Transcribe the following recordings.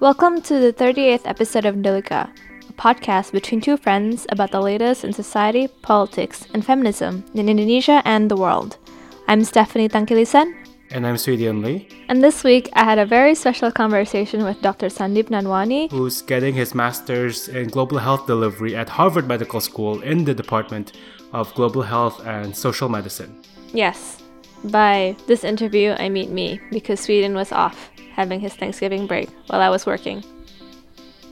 Welcome to the 38th episode of Dialogica, a podcast between two friends about the latest in society, politics, and feminism in Indonesia and the world. I'm Stephanie Tangkilisan. And I'm Swedian Lee. And this week I had a very special conversation with Dr. Sandeep Nanwani, who's getting his master's in global health delivery at Harvard Medical School in the Department of Global Health and Social Medicine. Yes. By this interview, I meet me because Sweden was off having his Thanksgiving break while I was working.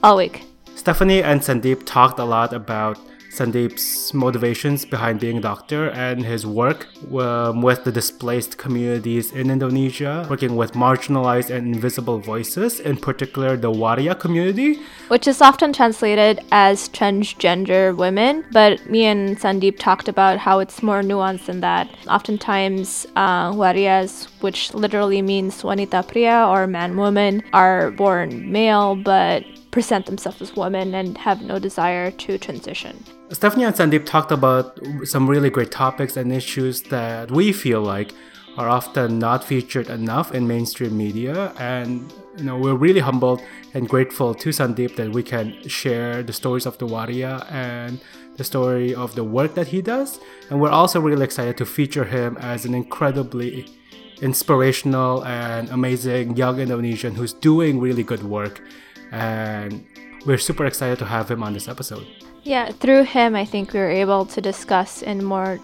All week. Stephanie and Sandeep talked a lot about Sandeep's motivations behind being a doctor and his work um, with the displaced communities in Indonesia, working with marginalized and invisible voices, in particular the Waria community. Which is often translated as transgender women, but me and Sandeep talked about how it's more nuanced than that. Oftentimes, uh, Warias, which literally means wanita pria or man woman, are born male but present themselves as women and have no desire to transition. Stephanie and Sandeep talked about some really great topics and issues that we feel like are often not featured enough in mainstream media and you know we're really humbled and grateful to Sandeep that we can share the stories of the Waria and the story of the work that he does and we're also really excited to feature him as an incredibly inspirational and amazing young Indonesian who's doing really good work and we're super excited to have him on this episode. Yeah, through him, I think we were able to discuss in more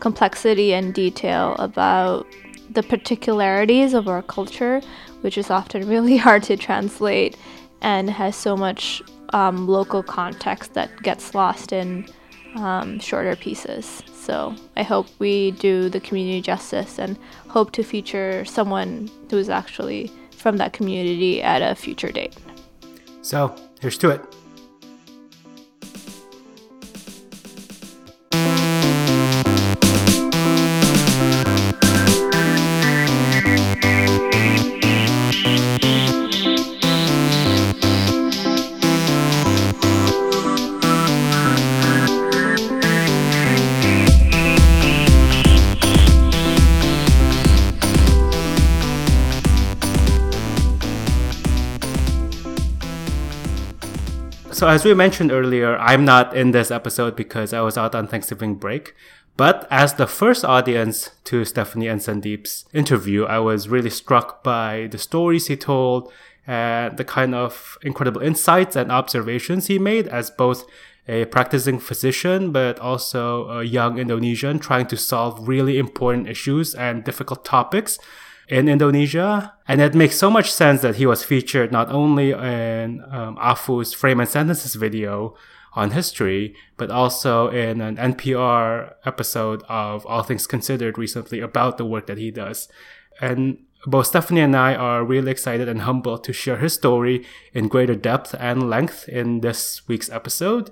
complexity and detail about the particularities of our culture, which is often really hard to translate and has so much um, local context that gets lost in um, shorter pieces. So I hope we do the community justice and hope to feature someone who's actually from that community at a future date. So here's to it. So, as we mentioned earlier, I'm not in this episode because I was out on Thanksgiving break. But as the first audience to Stephanie and Sandeep's interview, I was really struck by the stories he told and the kind of incredible insights and observations he made as both a practicing physician, but also a young Indonesian trying to solve really important issues and difficult topics in Indonesia. And it makes so much sense that he was featured not only in um, Afu's Frame and Sentences video on history, but also in an NPR episode of All Things Considered recently about the work that he does. And both Stephanie and I are really excited and humbled to share his story in greater depth and length in this week's episode.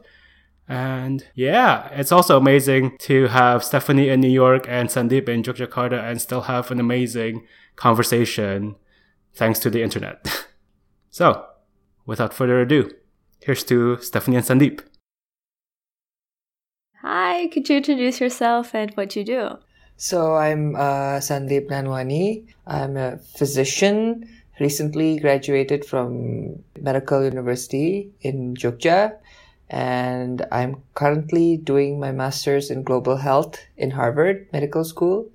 And yeah, it's also amazing to have Stephanie in New York and Sandeep in Yogyakarta and still have an amazing conversation thanks to the internet. so, without further ado, here's to Stephanie and Sandeep. Hi, could you introduce yourself and what you do? So, I'm uh, Sandeep Nanwani. I'm a physician, recently graduated from Medical University in Jogja, and I'm currently doing my master's in global health in Harvard Medical School.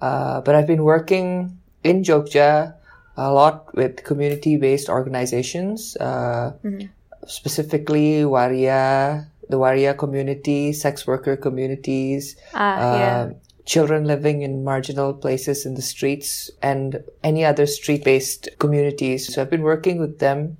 Uh, but I've been working in Jogja a lot with community-based organizations, uh, mm-hmm. specifically Waria, the Waria community, sex worker communities, uh, yeah. children living in marginal places in the streets, and any other street-based communities. So I've been working with them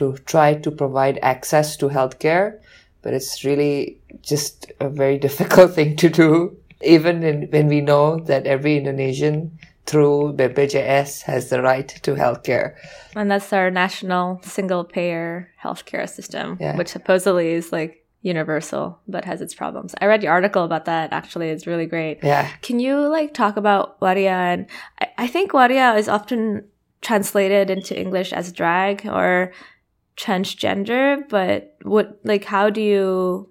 to try to provide access to healthcare, but it's really just a very difficult thing to do. Even in, when we know that every Indonesian through BPJS has the right to healthcare. And that's our national single payer healthcare system, yeah. which supposedly is like universal but has its problems. I read your article about that actually. It's really great. Yeah. Can you like talk about Waria? And I, I think Waria is often translated into English as drag or transgender, but what like how do you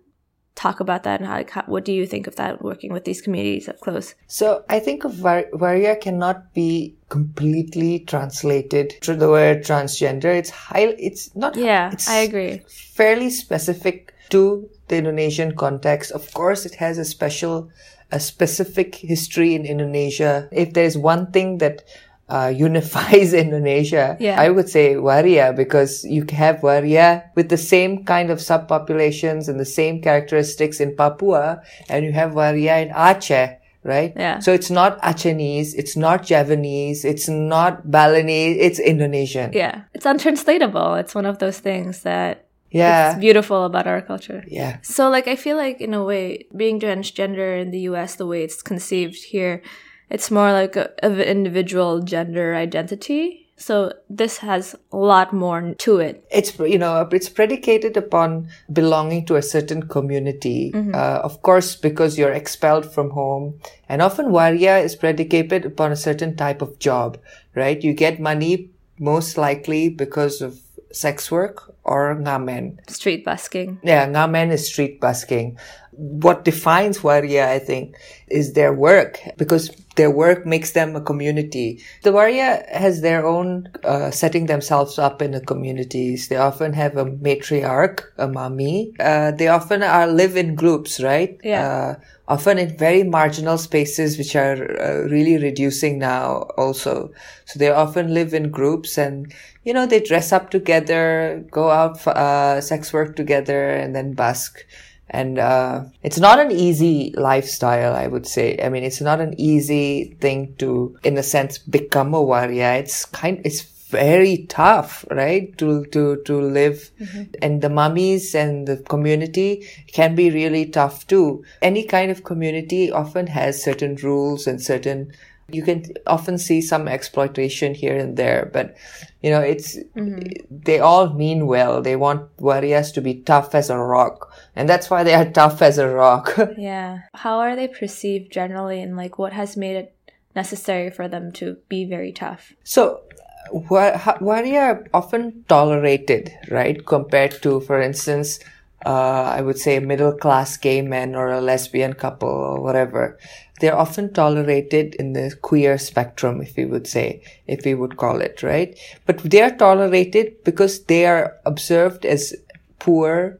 talk about that and how, like, how what do you think of that working with these communities up close? So I think of var- Waria cannot be completely translated to the word transgender. It's high. It's not. Yeah, it's I agree. Fairly specific to the Indonesian context. Of course, it has a special, a specific history in Indonesia. If there is one thing that uh, unifies Indonesia, Yeah. I would say Waria because you have Waria with the same kind of subpopulations and the same characteristics in Papua, and you have Waria in Aceh. Right? Yeah. So it's not Acehnese, it's not Javanese, it's not Balinese, it's Indonesian. Yeah, it's untranslatable. It's one of those things that Yeah. it's beautiful about our culture. Yeah. So, like, I feel like in a way, being transgender in the U.S., the way it's conceived here, it's more like a, of an individual gender identity. So this has a lot more to it. it's you know it's predicated upon belonging to a certain community uh, of course because you're expelled from home and often waria is predicated upon a certain type of job right you get money most likely because of sex work or ngamen Street busking. yeah, Ngamen is street busking. What defines Waria, I think, is their work because their work makes them a community. The Waria has their own uh, setting themselves up in the communities. They often have a matriarch, a mami. Uh, they often are live in groups, right? Yeah. Uh, often in very marginal spaces, which are uh, really reducing now also. So they often live in groups and, you know, they dress up together, go out for uh, sex work together and then busk. And, uh, it's not an easy lifestyle, I would say. I mean, it's not an easy thing to, in a sense, become a Waria. It's kind, it's very tough, right? To, to, to live. And the mamis and the community can be really tough too. Any kind of community often has certain rules and certain, you can often see some exploitation here and there, but you know, it's, they all mean well. They want Warias to be tough as a rock. And that's why they are tough as a rock. Yeah. How are they perceived generally, and like what has made it necessary for them to be very tough? So, wa- Waria are often tolerated, right? Compared to, for instance, uh, I would say a middle class gay men or a lesbian couple or whatever. They're often tolerated in the queer spectrum, if we would say, if we would call it, right? But they are tolerated because they are observed as poor,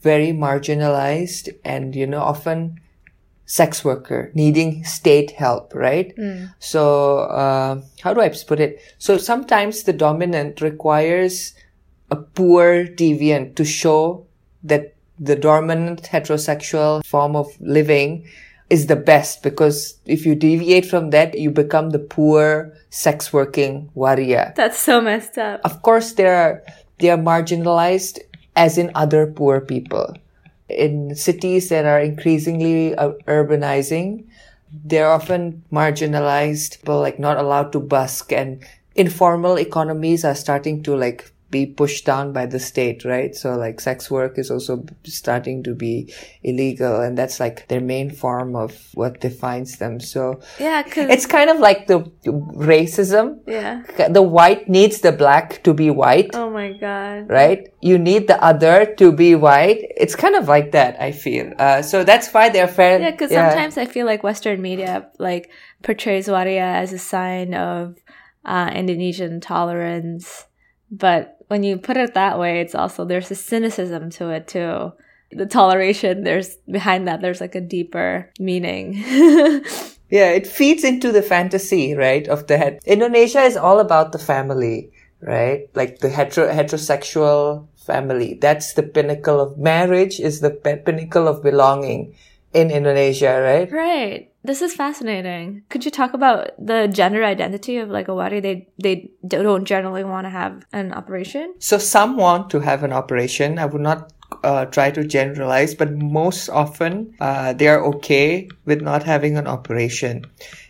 very marginalized, and, you know, often sex worker needing state help, right? So, uh, how do I put it? So sometimes the dominant requires a poor deviant to show that the dominant heterosexual form of living is the best because if you deviate from that, you become the poor sex working Waria. That's so messed up. Of course, they are, they are marginalized as in other poor people. In cities that are increasingly uh, urbanizing, they're often marginalized, people like not allowed to busk and informal economies are starting to like be pushed down by the state, right? So like sex work is also starting to be illegal and that's like their main form of what defines them. So Yeah, cause it's kind of like the racism yeah. the white needs the black to be white, Oh my god. right? You need the other to be white. It's kind of like that, I feel. Uh, so that's why they're fair. Yeah, because sometimes I feel like Western media like portrays waria as a sign of uh, Indonesian tolerance, but when you put it that way, it's also there's a cynicism to it too. The toleration there's behind that there's like a deeper meaning. Yeah, it feeds into the fantasy, right? Of the head. Indonesia is all about the family, right? Like the hetero heterosexual family. That's the pinnacle of marriage. Is the pe- pinnacle of belonging in Indonesia, right? right. This is fascinating. Could you talk about the gender identity of like a wari? They they don't generally want to have an operation. So some want to have an operation. I would not uh, try to generalize, but most often uh, they are okay with not having an operation.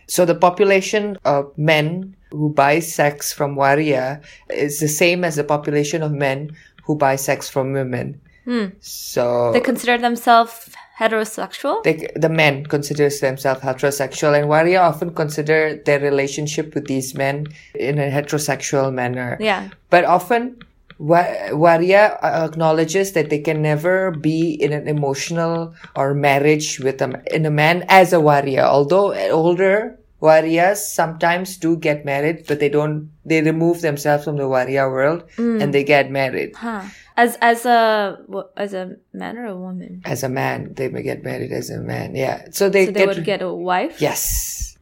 So the population of men who buy sex from Waria is the same as the population of men who buy sex from women. Hmm. So They consider themselves heterosexual. they, the men considers themselves heterosexual and Waria often consider their relationship with these men in a heterosexual manner. yeah. But often Wa- Waria uh, acknowledges that they can never be in an emotional or marriage with a, in a man as a Waria. Although uh, older Warias sometimes do get married, but they don't, they remove themselves from the Waria world hmm. and they get married. Huh. As as a as a man or a woman. As a man, they may get married as a man. Yeah. So they So they get, would get a wife. yes.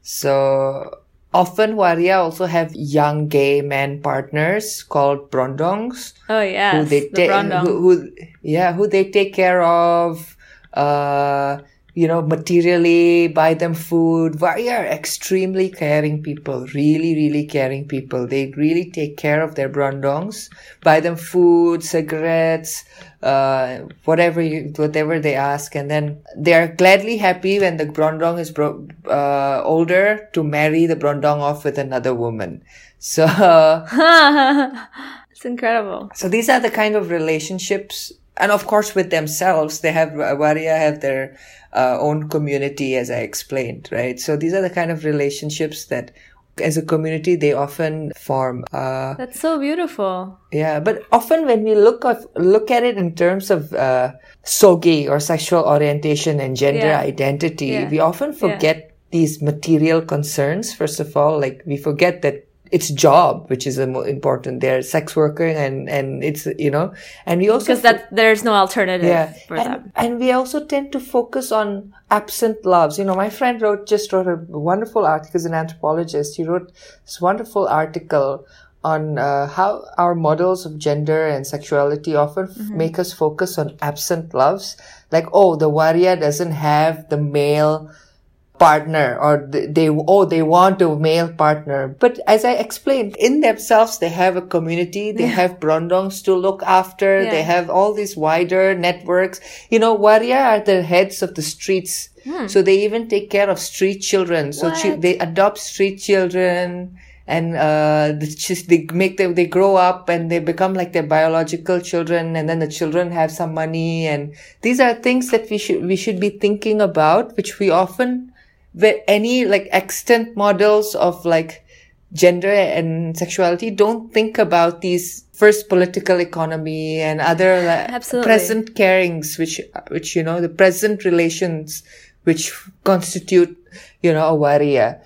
So often Waria also have young gay men partners called brondongs. Oh yes. who they the take who, who yeah who they take care of uh you know materially buy them food. They are extremely caring people really really caring people. They really take care of their brondongs buy them food cigarettes uh whatever you whatever they ask. And then they are gladly happy when the brondong is bro- uh older to marry the brondong off with another woman. So it's incredible. so these are the kind of relationships, and of course with themselves, they have Waria have their uh, own community, as I explained, right? So these are the kind of relationships that, as a community, they often form. Uh, That's so beautiful. yeah, but often when we look of look at it in terms of uh, sogi or sexual orientation and gender Yeah. identity, Yeah. we often forget these material concerns. First of all, like we forget that it's job, which is important. They're sex worker and and it's you know, and we also Because that there's no alternative yeah, for and, them. and we also tend to focus on absent loves. You know, my friend wrote just wrote a wonderful article. He's an anthropologist. He wrote this wonderful article on uh, how our models of gender and sexuality often f- make us focus on absent loves. Like, oh, the Waria doesn't have the male partner or th- they oh they want a male partner. But as i explained in themselves they have a community. They have brondongs to look after. Yeah. they have all these wider networks. You know Waria are the heads of the streets. So they even take care of street children. So chi- they adopt street children and uh the ch- they make them they grow up and they become like their biological children and then the children have some money and these are things that we should we should be thinking about which we often where any like extant models of like gender and sexuality don't think about these first political economy and other like, Absolutely. present carings which uh, which you know the present relations which constitute you know a Waria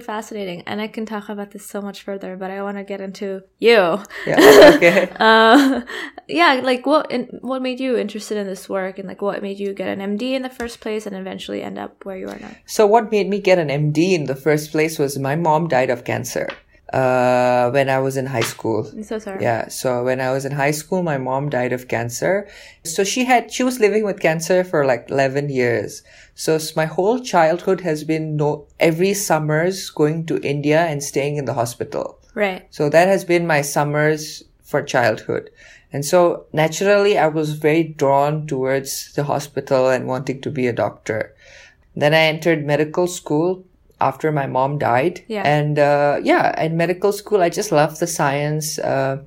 really fascinating, and I can talk about this so much further. But I want to get into you. yeah okay Uh, yeah, like what in, what made you interested in this work, and like what made you get an MD in the first place, and eventually end up where you are now? So what made me get an MD in the first place was my mom died of cancer uh, when I was in high school. I'm so sorry. Yeah. So when I was in high school, my mom died of cancer. So she had, she was living with cancer for like 11 years. So my whole childhood has been no, every summers going to India and staying in the hospital. Right. So that has been my summers for childhood. And so naturally, I was very drawn towards the hospital and wanting to be a doctor. Then I entered medical school after my mom died. Yeah. And, uh, yeah, in medical school, I just loved the science. Uh,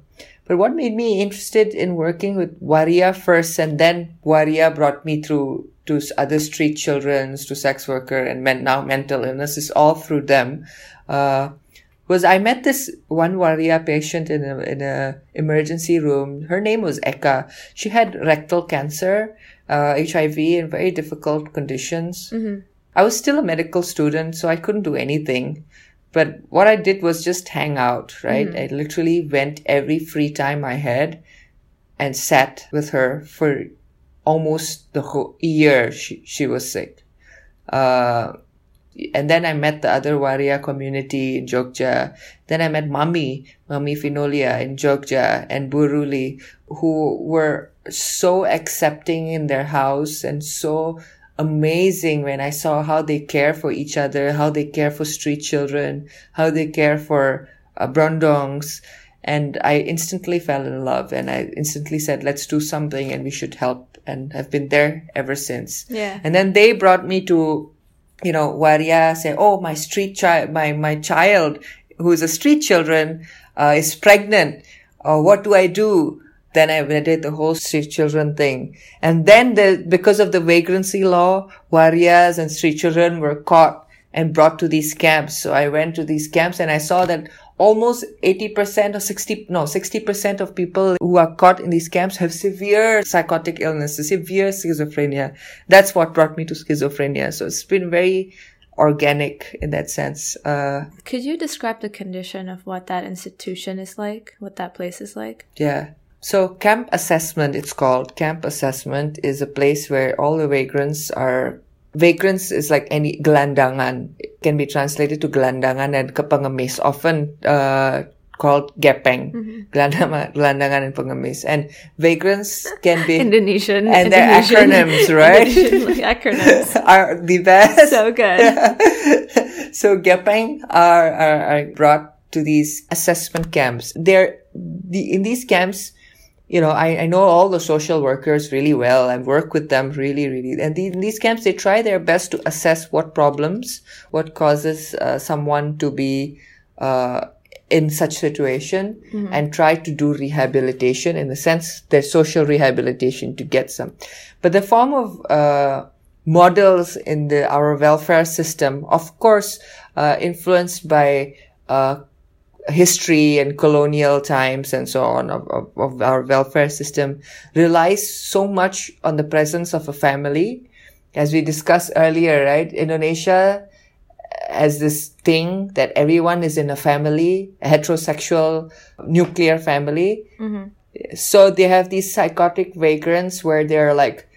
but what made me interested in working with Waria first and then Waria brought me through to other street children's, to sex worker and men- now mental illness is all through them. Uh, was I met this one Waria patient in a, in a emergency room. Her name was Eka. She had rectal cancer, uh, HIV and very difficult conditions. I was still a medical student, so I couldn't do anything. But what I did was just hang out, right? I literally went every free time I had and sat with her for almost the whole year she, she was sick. Uh, and then I met the other Waria community in Jogja. Then I met Mami, Mami Finolia in Jogja and Buruli, who were so accepting in their house and so amazing when I saw how they care for each other, how they care for street children, how they care for uh, brondongs. And I instantly fell in love and I instantly said, let's do something and we should help and I've been there ever since. Yeah. And then they brought me to, you know, Waria say, oh, my street child, my, my child who is a street children, uh, is pregnant. Uh, what do I do? Then I did the whole street children thing. And then the, because of the vagrancy law, Warias and street children were caught and brought to these camps. So I went to these camps and I saw that almost 80% or 60, no, 60% of people who are caught in these camps have severe psychotic illnesses, severe schizophrenia. That's what brought me to schizophrenia. So it's been very organic in that sense. Uh, Could you describe the condition of what that institution is like, what that place is like? yeah. So camp assessment, it's called. Camp assessment is a place where all the vagrants are Vagrants is like any gelandangan. It can be translated to gelandangan and kepengemis, often uh, called gepeng. Gelandangan, gelandangan and pengemis. And vagrants can be Indonesian. and their Indonesian- acronyms, right? Acronyms. are the best. so good. so Gepeng are, are, are brought to these assessment camps. They're the, in these camps, you know, I, I know all the social workers really well. I work with them really, really. And the, in these camps, they try their best to assess what problems, what causes uh, someone to be, uh, in such situation and try to do rehabilitation in the sense their social rehabilitation to get some. But the form of, uh, models in the our welfare system, of course, uh, influenced by uh, history and colonial times and so on of, of, of our welfare system, relies so much on the presence of a family. As we discussed earlier, right? Indonesia has this thing that everyone is in a family, a heterosexual nuclear family. Mm-hmm. So they have these psychotic vagrants where they're like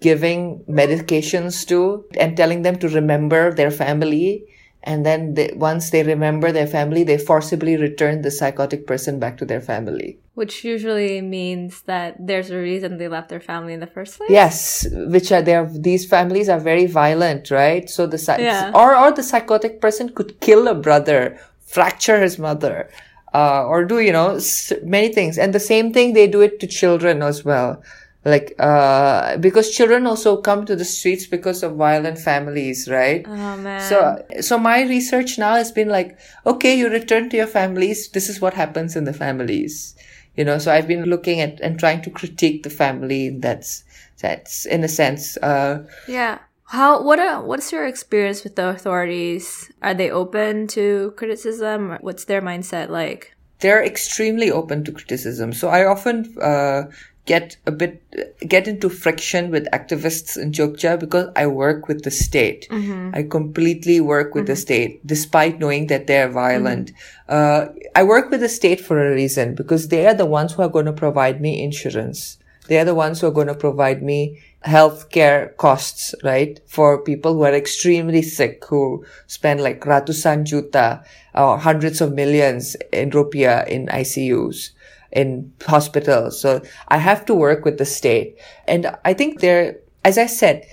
giving medications to and telling them to remember their family. And then they, once they remember their family, they forcibly return the psychotic person back to their family. Which usually means that there's a reason they left their family in the first place. Yes, which are there. These families are very violent, right? So the Yeah. or or the psychotic person could kill a brother, fracture his mother, uh, or do you know many things. And the same thing they do it to children as well. Like uh, because children also come to the streets because of violent families, right? Oh man. So, so my research now has been like, okay, you return to your families. This is what happens in the families. You know, so I've been looking at and trying to critique the family. That's, that's in a sense, uh, yeah. How what are what's your experience with the authorities? Are they open to criticism? What's their mindset like? they're extremely open to criticism. So I often, uh, get a bit, get into friction with activists in Jogja because I work with the state. Mm-hmm. I completely work with the mm-hmm. state despite knowing that they're violent. Mm-hmm. Uh, I work with the state for a reason because they are the ones who are going to provide me insurance. They are the ones who are going to provide me healthcare costs, right? For people who are extremely sick, who spend like ratusan juta or hundreds of millions in rupiah in ICUs, in hospitals. So I have to work with the state. And I think there, as I said,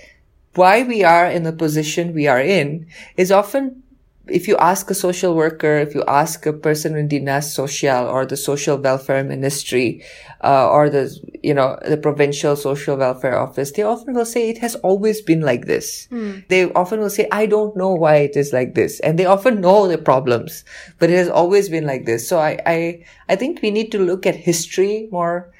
why we are in the position we are in is often if you ask a social worker, if you ask a person in Dinas Sosial or the social welfare ministry, uh, or the, you know, the provincial social welfare office, they often will say it has always been like this. They often will say, I don't know why it is like this. And they often know the problems, but it has always been like this. So I, I, I think we need to look at history more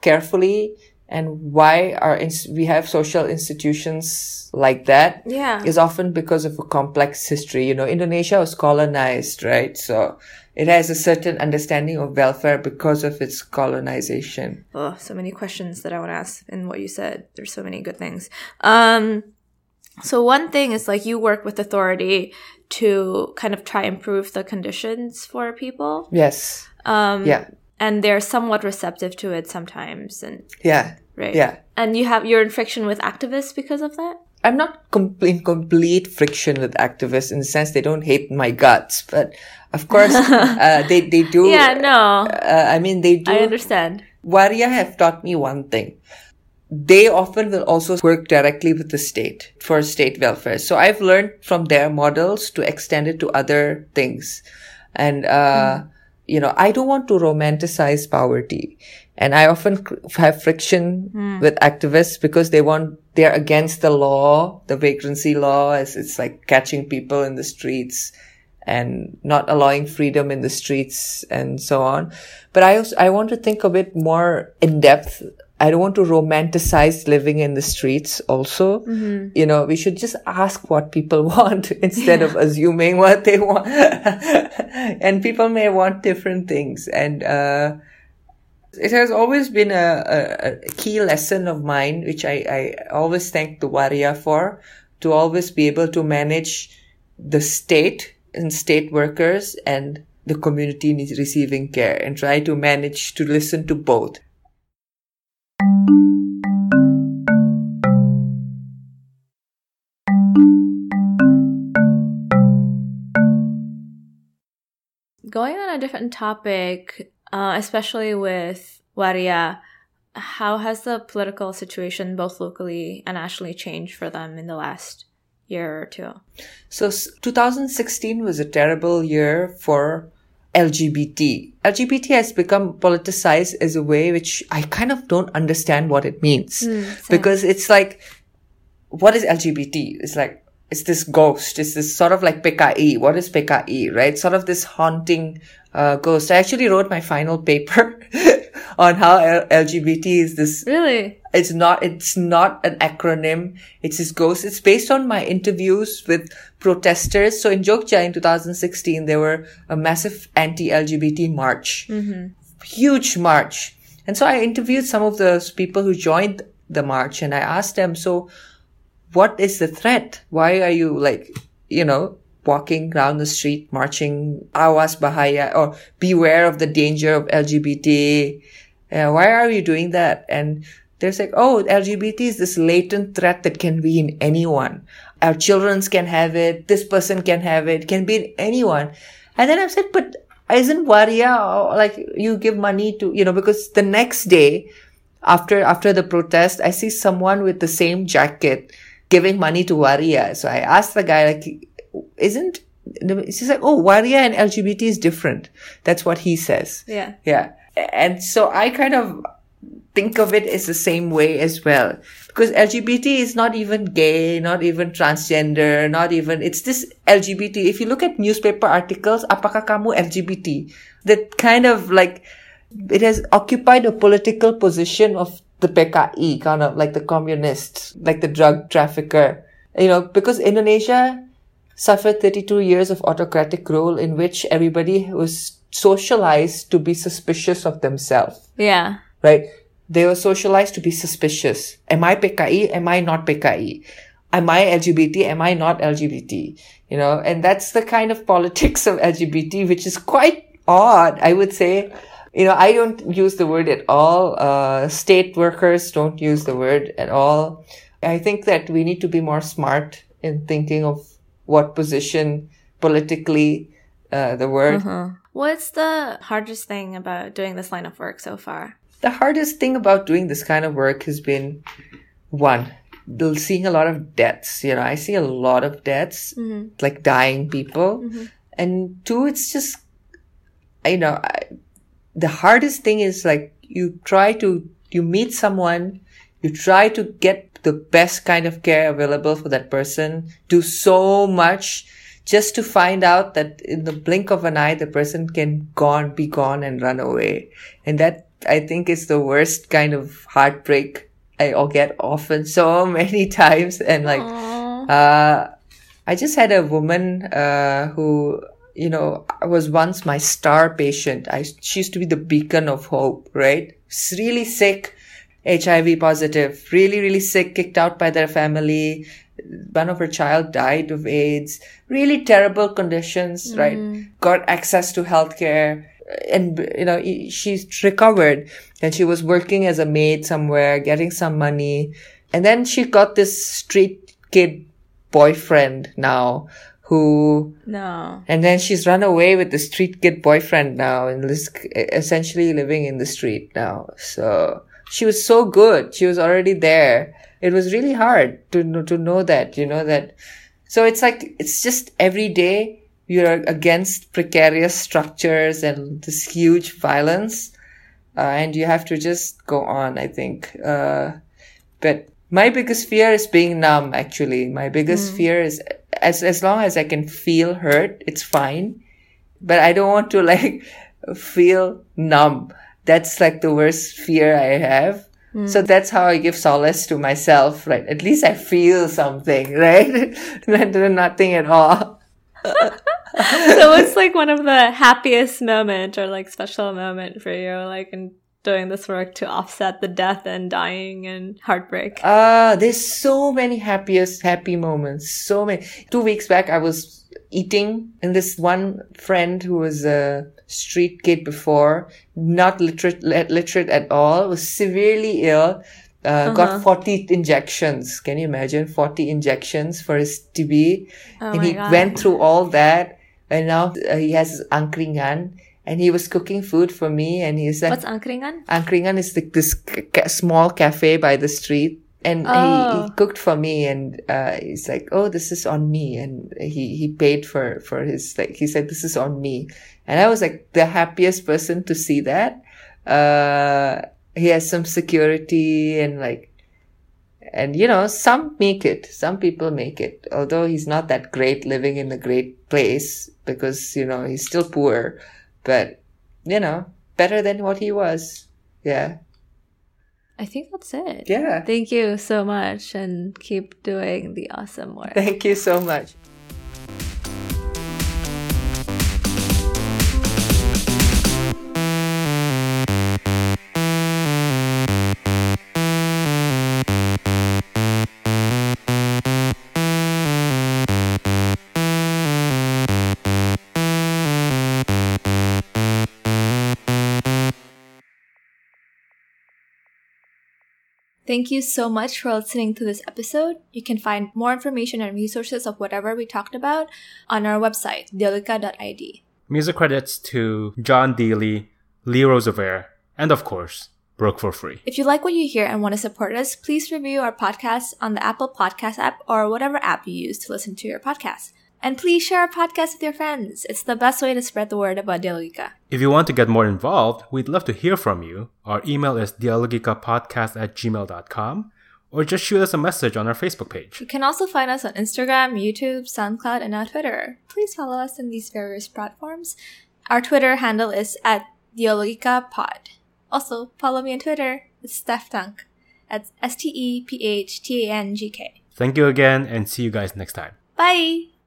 carefully and why our ins- we have social institutions like that Yeah. is often because of a complex history. You know, Indonesia was colonized, right? So it has a certain understanding of welfare because of its colonization. Oh, so many questions that I want to ask in what you said. There's so many good things. Um, so one thing is like you work with authority to kind of try improve the conditions for people, Yes. Um, yeah. And they're somewhat receptive to it sometimes, and Yeah. right, Yeah. And you have you're in friction with activists because of that. I'm not com- in complete friction with activists in the sense they don't hate my guts, but of course, uh, they, they do. Yeah, no, Uh, I mean, they do. I understand. Waria have taught me one thing. They often will also work directly with the state for state welfare. So I've learned from their models to extend it to other things. And, uh, you know, I don't want to romanticize poverty. And I often have friction hmm. with activists because they want, they're against the law, the vagrancy law, as it's like catching people in the streets and not allowing freedom in the streets and so on. But I also, I want to think a bit more in depth. I don't want to romanticize living in the streets also. You know, we should just ask what people want instead of assuming what they want. and people may want different things. And, uh, it has always been a, a, a key lesson of mine, which I, I always thank the Waria for, to always be able to manage the state and state workers and the community needs receiving care and try to manage to listen to both. Going on a different topic, uh, especially with Waria, how has the political situation both locally and nationally changed for them in the last year or two? So 2016 was a terrible year for LGBT. LGBT has become politicized as a way which I kind of don't understand what it means. because it's like, what is LGBT? It's like, it's this ghost. It's this sort of like PKI. What is PKI, right? Sort of this haunting uh, ghost. I actually wrote my final paper on how L- LGBT is this Really? it's not it's not an acronym it's this ghost it's based on my interviews with protesters. So in jogja in 2016 there were a massive anti-lgbt march. Huge march. And so i interviewed some of those people who joined the march and i asked them so what is the threat? Why are you like you know walking down the street marching awas bahaya or beware of the danger of lgbt uh, why are you doing that? And they're like, oh, LGBT is this latent threat that can be in anyone. Our children can have it. This person can have it. Can be in anyone. And then I said, but isn't Waria like you give money to, you know, because the next day after, after the protest, I see someone with the same jacket giving money to Waria. So I asked the guy, like, isn't, he's like, oh, Waria and LGBT is different. That's what he says. Yeah. Yeah. And so I kind of think of it as the same way as well. Because LGBT is not even gay, not even transgender, not even, it's this LGBT. If you look at newspaper articles, apakah kamu LGBT? That kind of like, it has occupied a political position of the PKI, kind of like the communist, like the drug trafficker. You know, because Indonesia suffered 32 years of autocratic rule in which everybody was socialized to be suspicious of themselves, Yeah. right? They were socialized to be suspicious. Am I PKI? Am I not PKI? Am I LGBT? Am I not LGBT? You know, and that's the kind of politics of LGBT, which is quite odd, I would say. You know, I don't use the word at all. Uh, state workers don't use the word at all. I think that we need to be more smart in thinking of what position politically uh, the word. What's the hardest thing about doing this line of work so far? The hardest thing about doing this kind of work has been one, seeing a lot of deaths. You know, I see a lot of deaths, mm-hmm. like dying people. Mm-hmm. And two, it's just, you know, I, the hardest thing is like you try to, you meet someone, you try to get the best kind of care available for that person, do so much just to find out that in the blink of an eye, the person can gone, be gone and run away. And that I think is the worst kind of heartbreak I will get often so many times. And like, uh, I just had a woman, uh, who, you know, was once my star patient. I, she used to be the beacon of hope, right? She's really sick, HIV positive, really, really sick, kicked out by their family. One of her child died of AIDS, really terrible conditions, right? Got access to healthcare and, you know, she's recovered and she was working as a maid somewhere, getting some money. And then she got this street kid boyfriend now who No. and then she's run away with the street kid boyfriend now and is essentially living in the street now. So she was so good. She was already there. It was really hard to to know that, you know, that. So it's like, it's just every day you're against precarious structures and this huge violence, uh, and you have to just go on. I think, uh, but my biggest fear is being numb. Actually, my biggest fear is as as long as I can feel hurt, it's fine. But I don't want to like feel numb. That's like the worst fear I have. So that's how I give solace to myself, right? At least I feel something, right? Nothing at all. so what's like one of the happiest moment or like special moment for you, like in doing this work to offset the death and dying and heartbreak? Uh, there's so many happiest, happy moments. So many. Two weeks back, I was eating and this one friend who was a street kid before, not literate, literate at all, was severely ill. Uh, got 40 injections. Can you imagine? 40 injections for his TB. Oh and he God. went through all that. And now uh, he has angkringan. And he was cooking food for me. And he's like, What's angkringan? Angkringan is like this ca- small cafe by the street. And he, Oh. he cooked for me and, uh, he's like, oh, this is on me. And he, he paid for, for his, like, he said, this is on me. And I was like the happiest person to see that. Uh, he has some security and like, and you know, some make it, some people make it, although he's not that great living in a great place because, you know, he's still poor, but you know, better than what he was. Yeah. I think that's it. Yeah. Thank you so much and keep doing the awesome work. Thank you so much. Thank you so much for listening to this episode. You can find more information and resources of whatever we talked about on our website, deolica.id. Music credits to John Dealey, Lee Rosevelt, and of course, Broke for Free. If you like what you hear and want to support us, please review our podcast on the Apple Podcast app or whatever app you use to listen to your podcast. And please share our podcast with your friends. It's the best way to spread the word about Dialogica. If you want to get more involved, we'd love to hear from you. Our email is dialogicapodcast at gmail.com or just shoot us a message on our Facebook page. You can also find us on Instagram, YouTube, SoundCloud, and our Twitter. Please follow us on these various platforms. Our Twitter handle is at DialogicaPod. Also, follow me on Twitter. It's Steph Tangk. That's S T E P H T A N G K. Thank you again and see you guys next time. Bye!